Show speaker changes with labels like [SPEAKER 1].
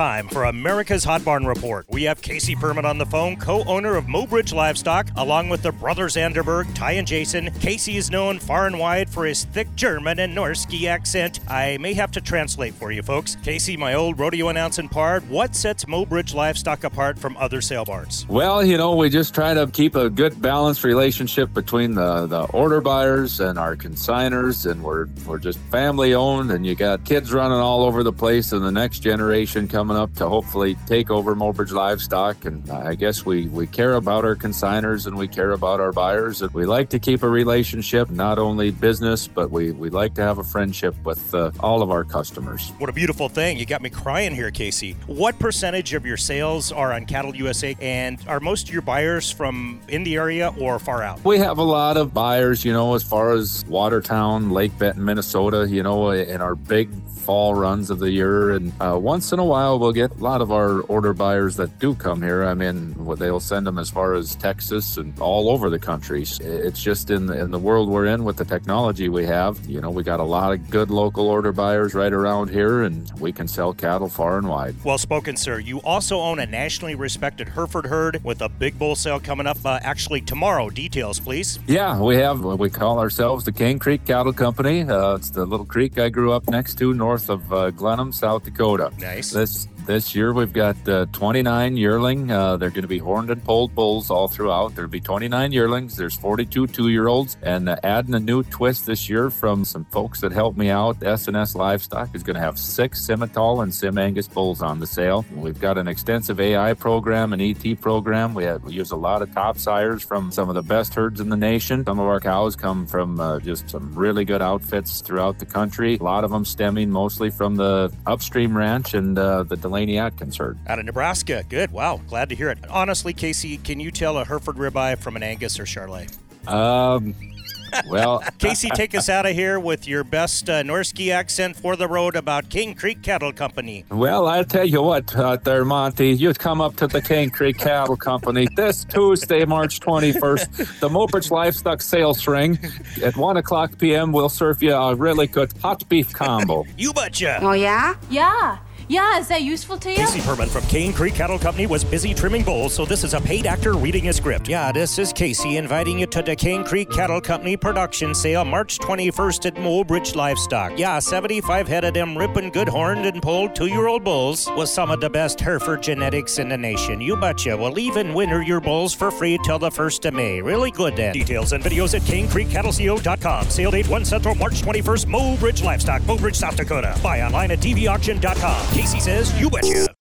[SPEAKER 1] time for America's Hot Barn Report. We have Casey Perman on the phone, co owner of Mobridge Livestock, along with the brothers Anderberg, Ty and Jason. Casey is known far and wide for his thick German and Norski accent. I may have to translate for you folks. Casey, my old rodeo announcing part, what sets Mobridge Livestock apart from other sale barns?
[SPEAKER 2] Well, you know, we just try to keep a good balanced relationship between the, the order buyers and our consigners, and we're, we're just family owned, and you got kids running all over the place, and the next generation coming up to hopefully take over Mobridge Livestock. And I guess we, we care about our consigners and we care about our buyers. And we like to keep a relationship, not only business, but we, we like to have a friendship with uh, all of our customers.
[SPEAKER 1] What a beautiful thing. You got me crying here, Casey. What percentage of your sales are on Cattle USA, and are most of your buyers from in the area or far out?
[SPEAKER 2] We have a lot of buyers, you know, as far as Watertown, Lake Benton, Minnesota, you know, in our big fall runs of the year. And uh, once in a while, we'll get a lot of our order buyers that do come here. I mean, they'll send them as far as Texas and all over the country. It's just in the, in the world we're in with the technology we have. You know, we got a lot of good local order buyers right around here, and we can sell cattle far and wide.
[SPEAKER 1] Well spoken, sir. You also own a nationally respected Hereford herd with a big bull sale coming up uh, actually tomorrow. Details, please.
[SPEAKER 2] Yeah, we have. We call ourselves the Cane Creek Cattle Company. Uh, it's the little creek I grew up next to, north of uh, Glenham, South Dakota.
[SPEAKER 1] Nice.
[SPEAKER 2] This this year we've got uh, 29 yearling. Uh, they're going to be horned and polled bulls all throughout. There'll be 29 yearlings. There's 42 two-year-olds, and uh, adding a new twist this year from some folks that helped me out. S&S Livestock is going to have six Simmental and Sim Angus bulls on the sale. We've got an extensive AI program, an ET program. We, have, we use a lot of top sires from some of the best herds in the nation. Some of our cows come from uh, just some really good outfits throughout the country. A lot of them stemming mostly from the upstream ranch and uh, the Delaney Atkins herd.
[SPEAKER 1] Out of Nebraska. Good. Wow. Glad to hear it. Honestly, Casey, can you tell a Hereford ribeye from an Angus or Charolais?
[SPEAKER 2] Um, well,
[SPEAKER 1] Casey, take us out of here with your best uh, Norski accent for the road about Cane Creek Cattle Company.
[SPEAKER 2] Well, I'll tell you what, uh, there, Monte, you'd come up to the Cane Creek Cattle Company this Tuesday, March 21st, the Mobridge Livestock Sales Ring. At 1 o'clock p.m., we'll serve you a really good hot beef combo.
[SPEAKER 1] you betcha.
[SPEAKER 3] Oh, yeah?
[SPEAKER 4] Yeah. Yeah, is that useful to you?
[SPEAKER 1] Casey Perman from Cane Creek Cattle Company was busy trimming bulls, so this is a paid actor reading a script. Yeah, this is Casey inviting you to the Cane Creek Cattle Company production sale March 21st at Mobridge Livestock. Yeah, 75 head of them ripping good horned and polled two year old bulls with some of the best Hereford genetics in the nation. You betcha. We'll even winter your bulls for free till the 1st of May. Really good then. Details and videos at canecreekcattleco.com. Sale date 1 Central March 21st, Mobridge Livestock, Mobridge, South Dakota. Buy online at tvauction.com. Casey says, you betcha.